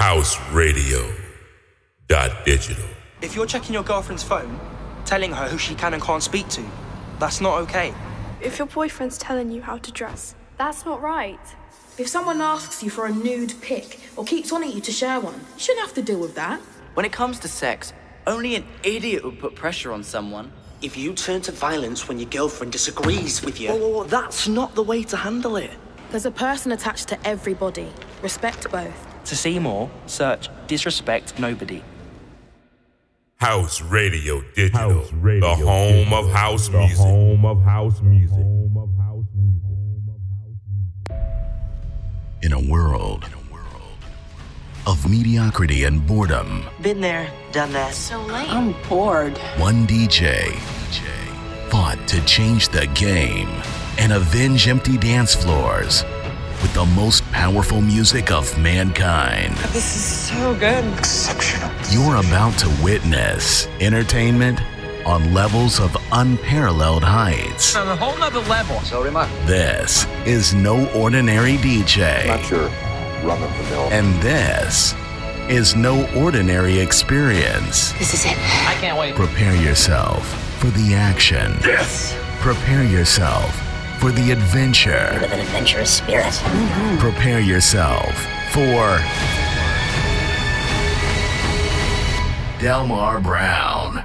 House Radio. Dot digital. If you're checking your girlfriend's phone, telling her who she can and can't speak to, that's not okay. If your boyfriend's telling you how to dress, that's not right. If someone asks you for a nude pic or keeps wanting you to share one, you shouldn't have to deal with that. When it comes to sex, only an idiot would put pressure on someone. If you turn to violence when your girlfriend disagrees with you. Whoa, whoa, whoa, that's not the way to handle it. There's a person attached to everybody. Respect both. To see more, search Disrespect Nobody. House Radio Digital, house radio the home digital, of house the music. home of house music. In a world of mediocrity and boredom. Been there, done that. So late. I'm bored. One DJ fought to change the game and avenge empty dance floors with the most powerful music of mankind. This is so good. Exceptional. You're about to witness entertainment on levels of unparalleled heights. On a whole nother level. So am I. This is no ordinary DJ. Not your run of the mill. And this is no ordinary experience. This is it. I can't wait. Prepare yourself for the action. Yes. Prepare yourself for the adventure. You have an adventurous spirit. Mm-hmm. Prepare yourself for Delmar Brown.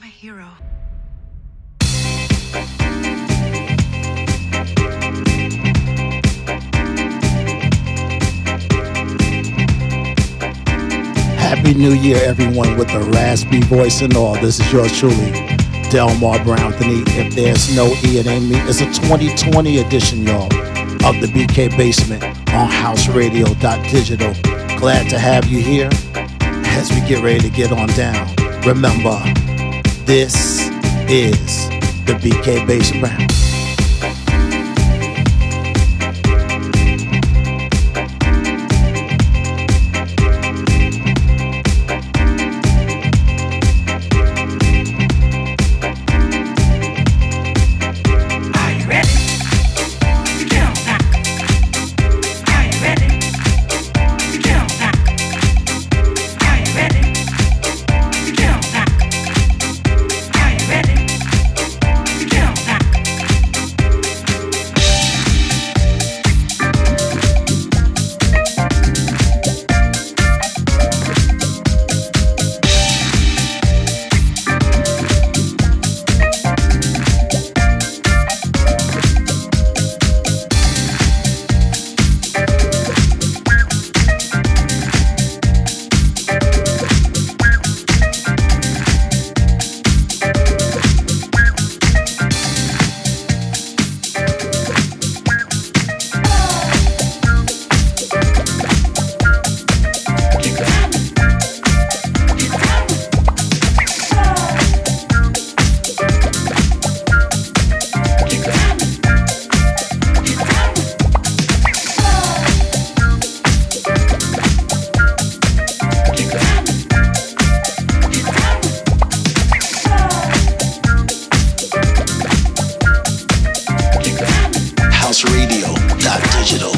My hero. Happy New Year, everyone, with a raspy voice and all. This is yours truly, Delmar Brown. If there's no E, it ain't me. It's a 2020 edition, y'all, of the BK Basement on House Radio Digital. Glad to have you here as we get ready to get on down. Remember, this is the BK Basement. radio.digital.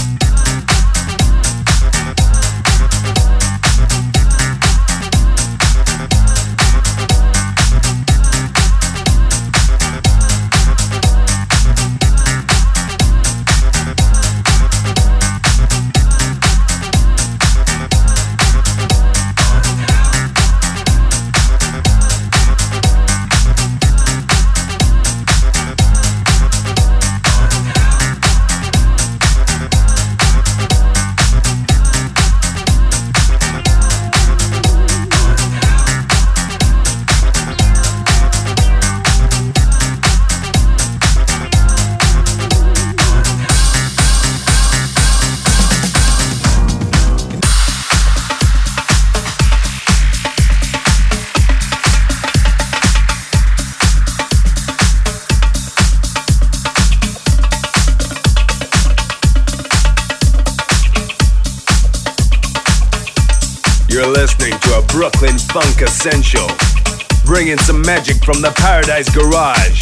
Essential. Bringing some magic from the Paradise Garage.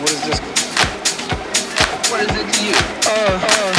What is this? What is it to you? Uh, uh.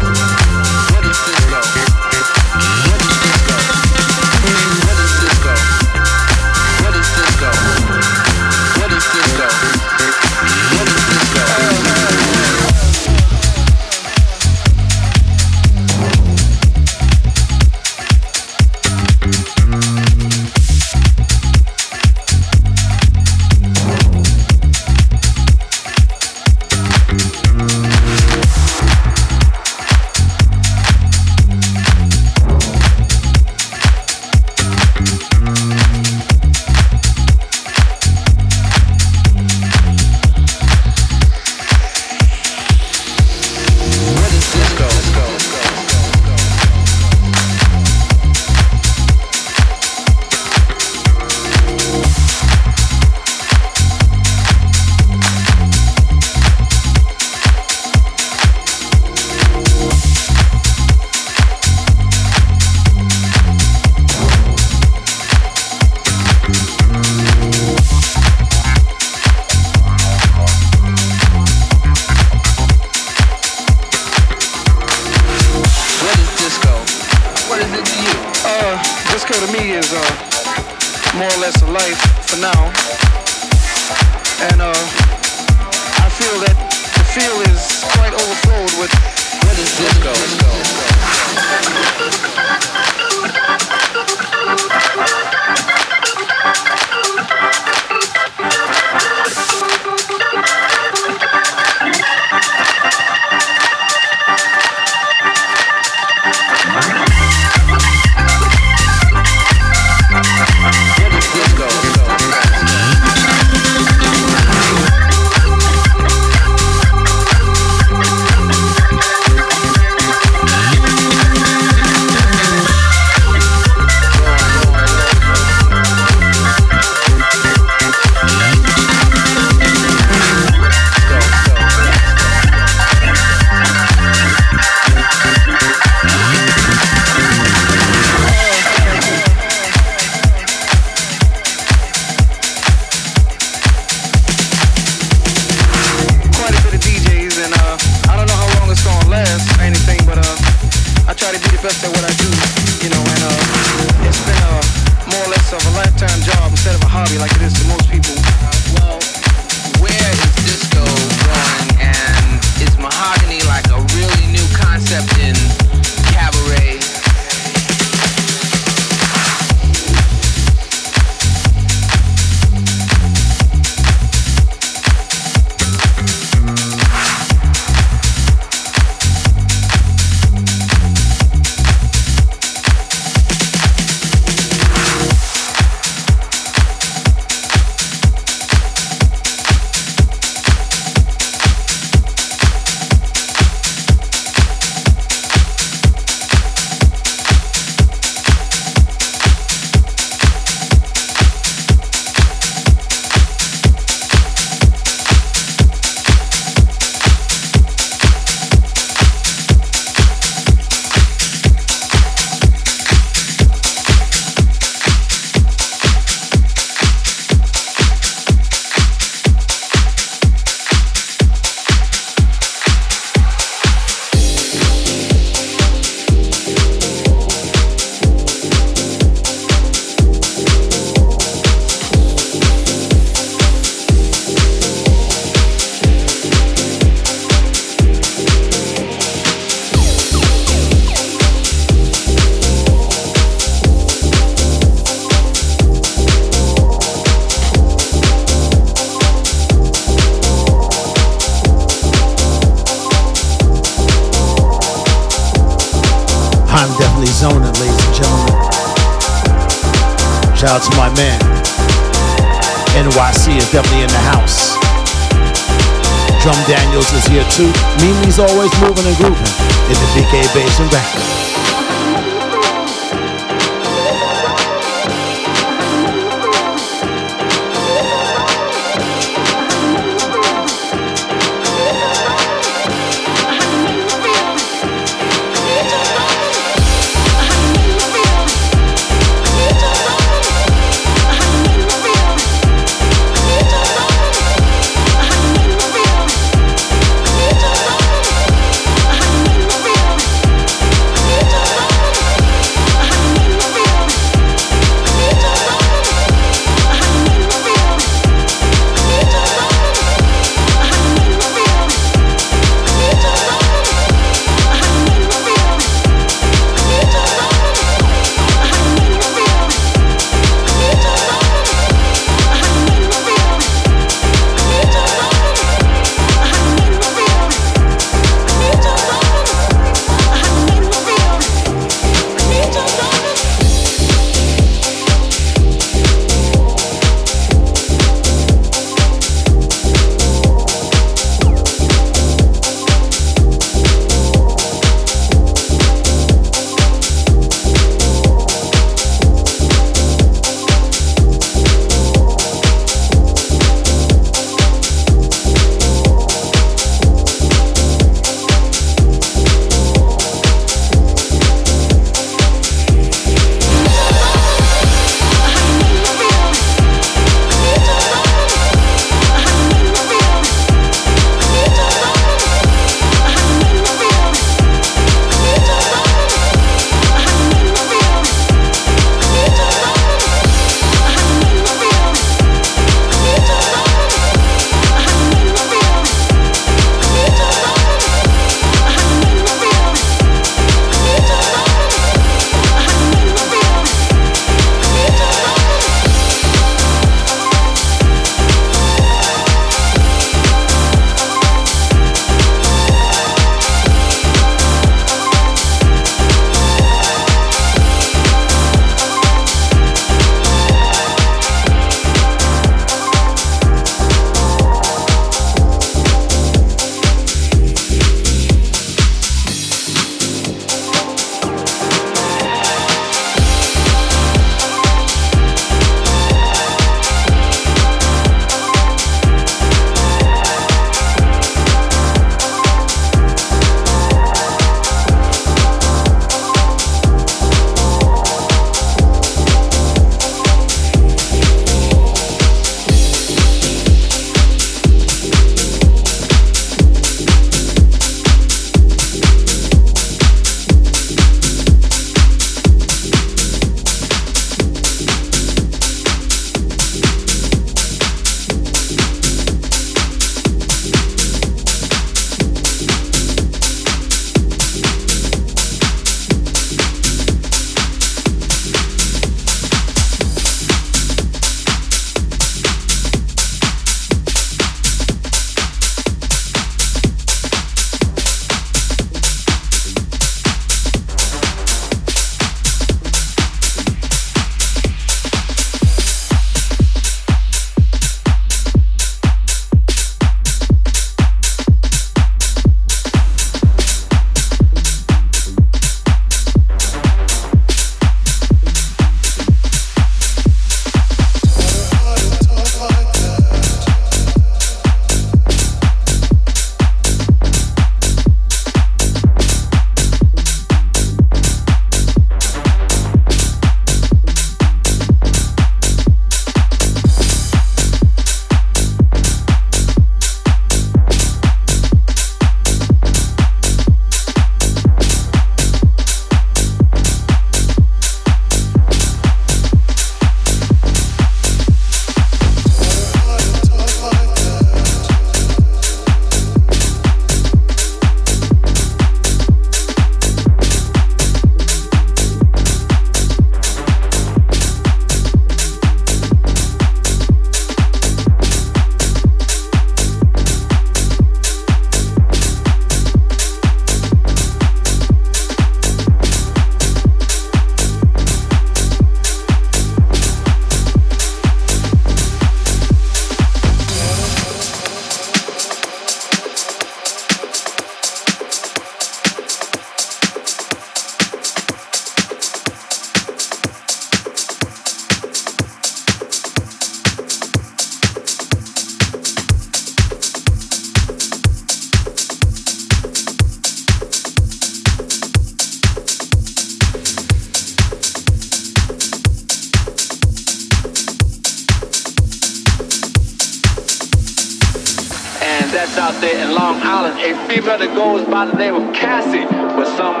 that's out there in Long Island. A female that goes by the name of Cassie. For some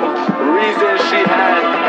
reason, she had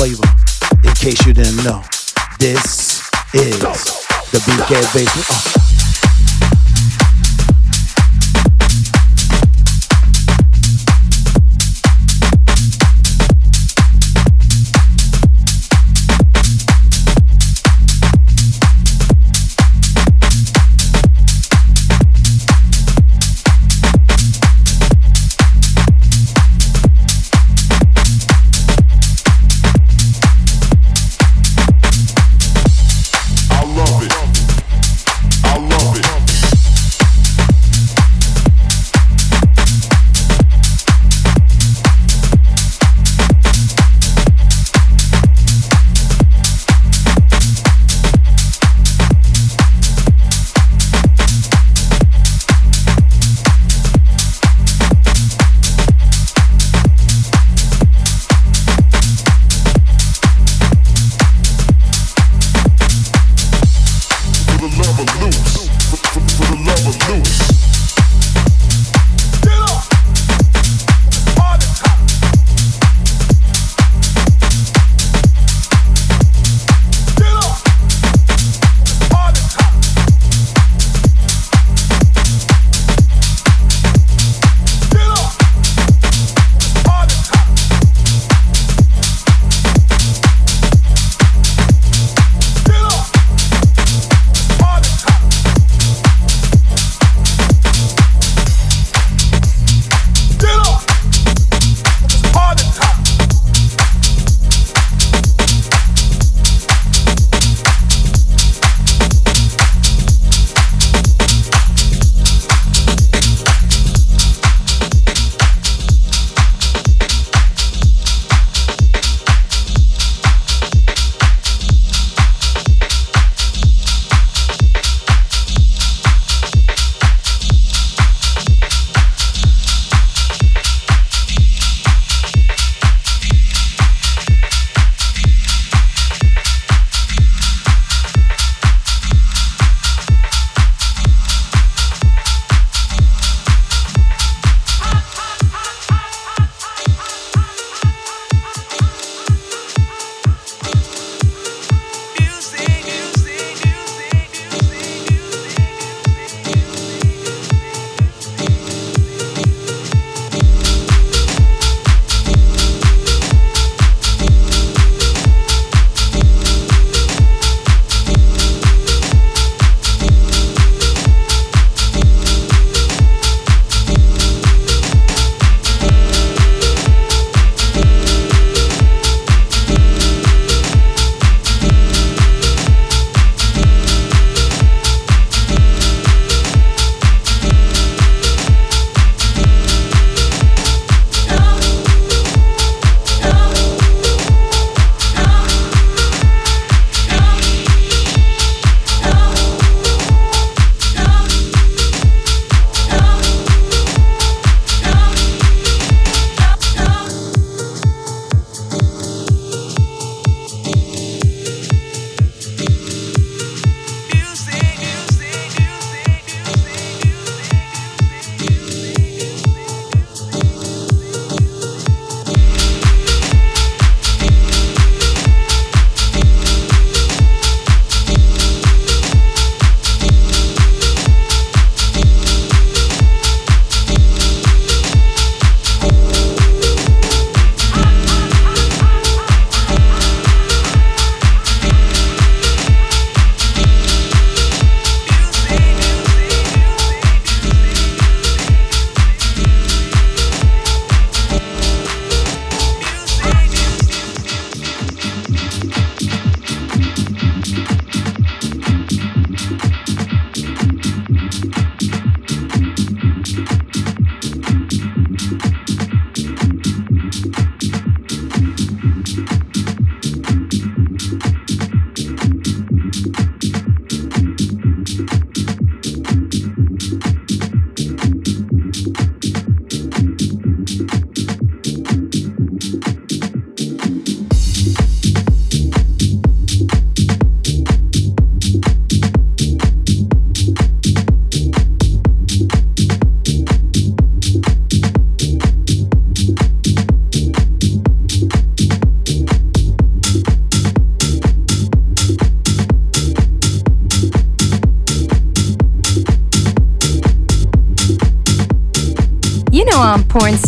flavor. In case you didn't know, this is the BK Basement. Uh.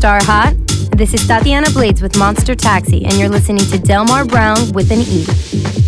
Star hot. This is Tatiana Blades with Monster Taxi, and you're listening to Delmar Brown with an E.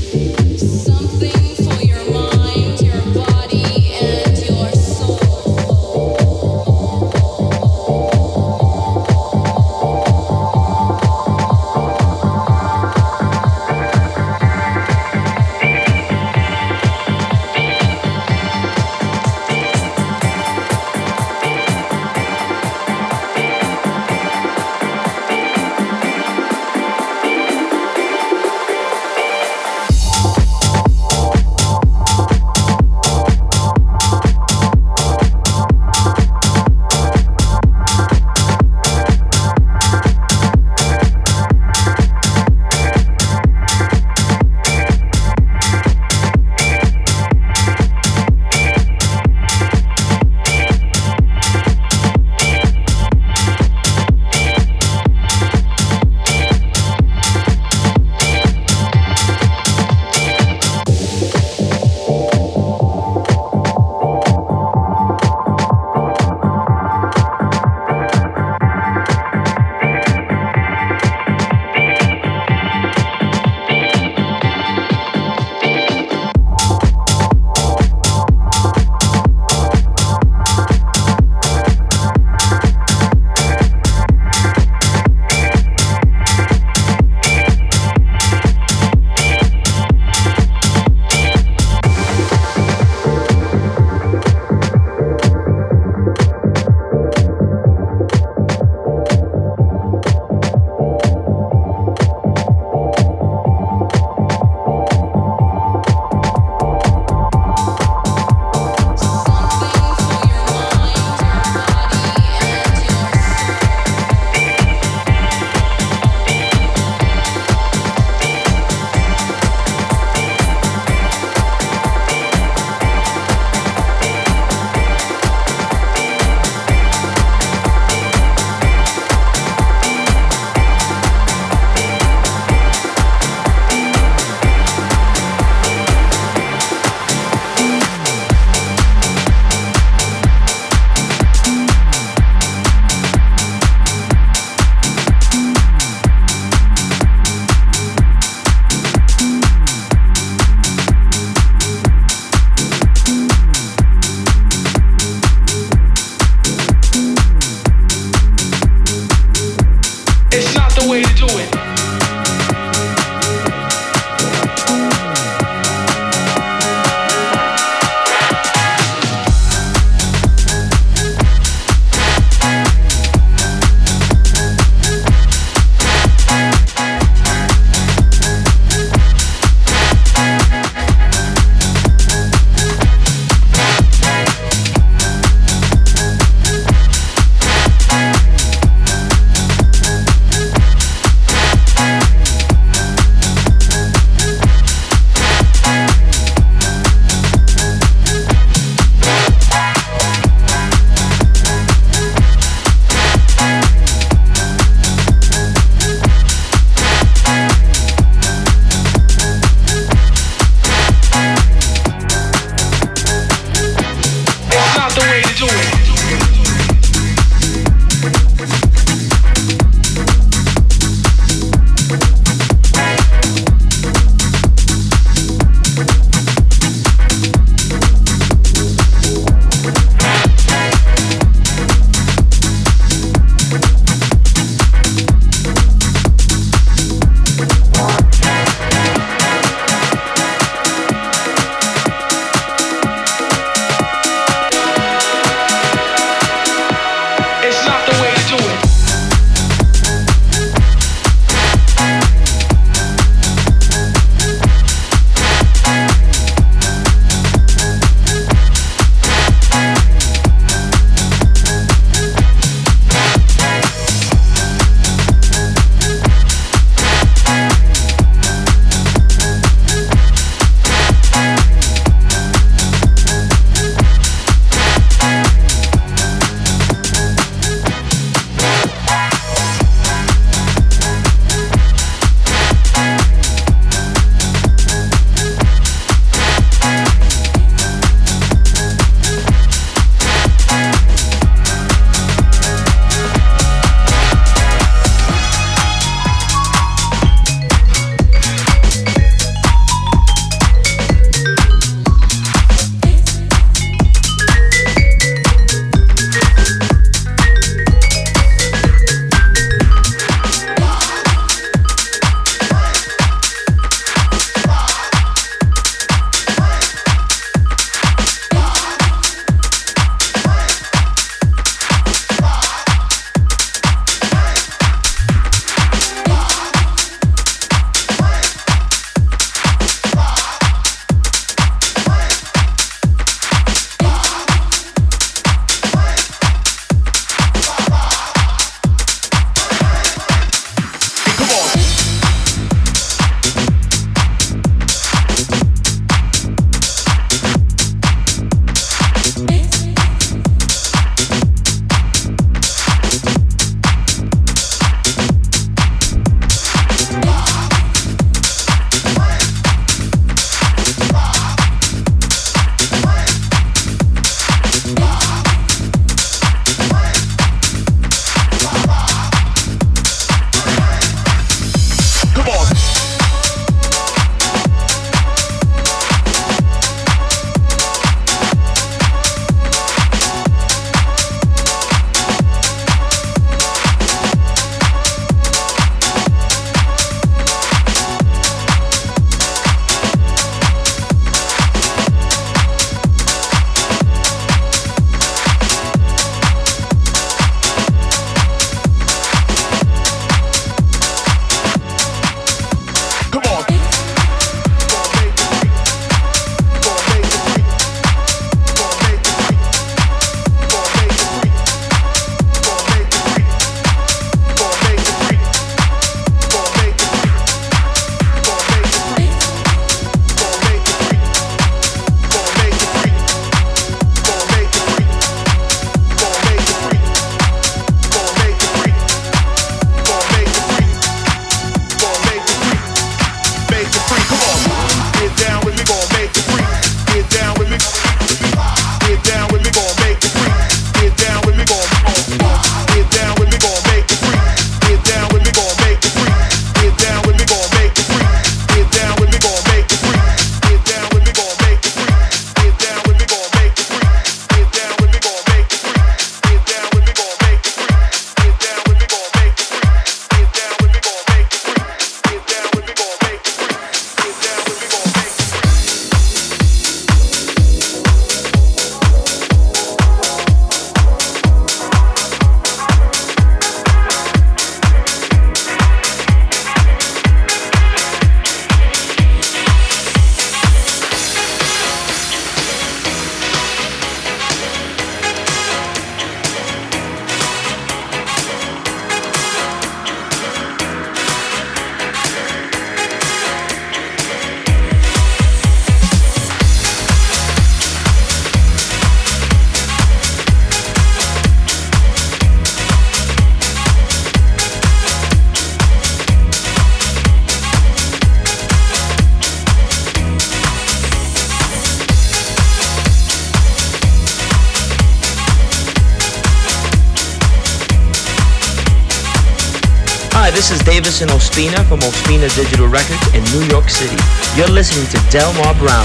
Ospina from Ospina Digital Records in New York City. You're listening to Delmar Brown,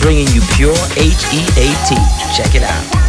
bringing you pure H-E-A-T. Check it out.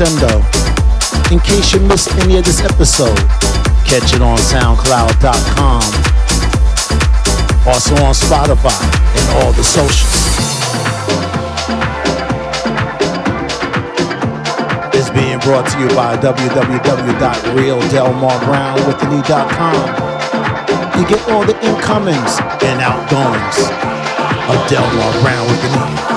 Crescendo. In case you missed any of this episode, catch it on SoundCloud.com. Also on Spotify and all the socials. It's being brought to you by www.realdelmarbrownwithane.com. You get all the incomings and outgoings of Delmar Brown with an E.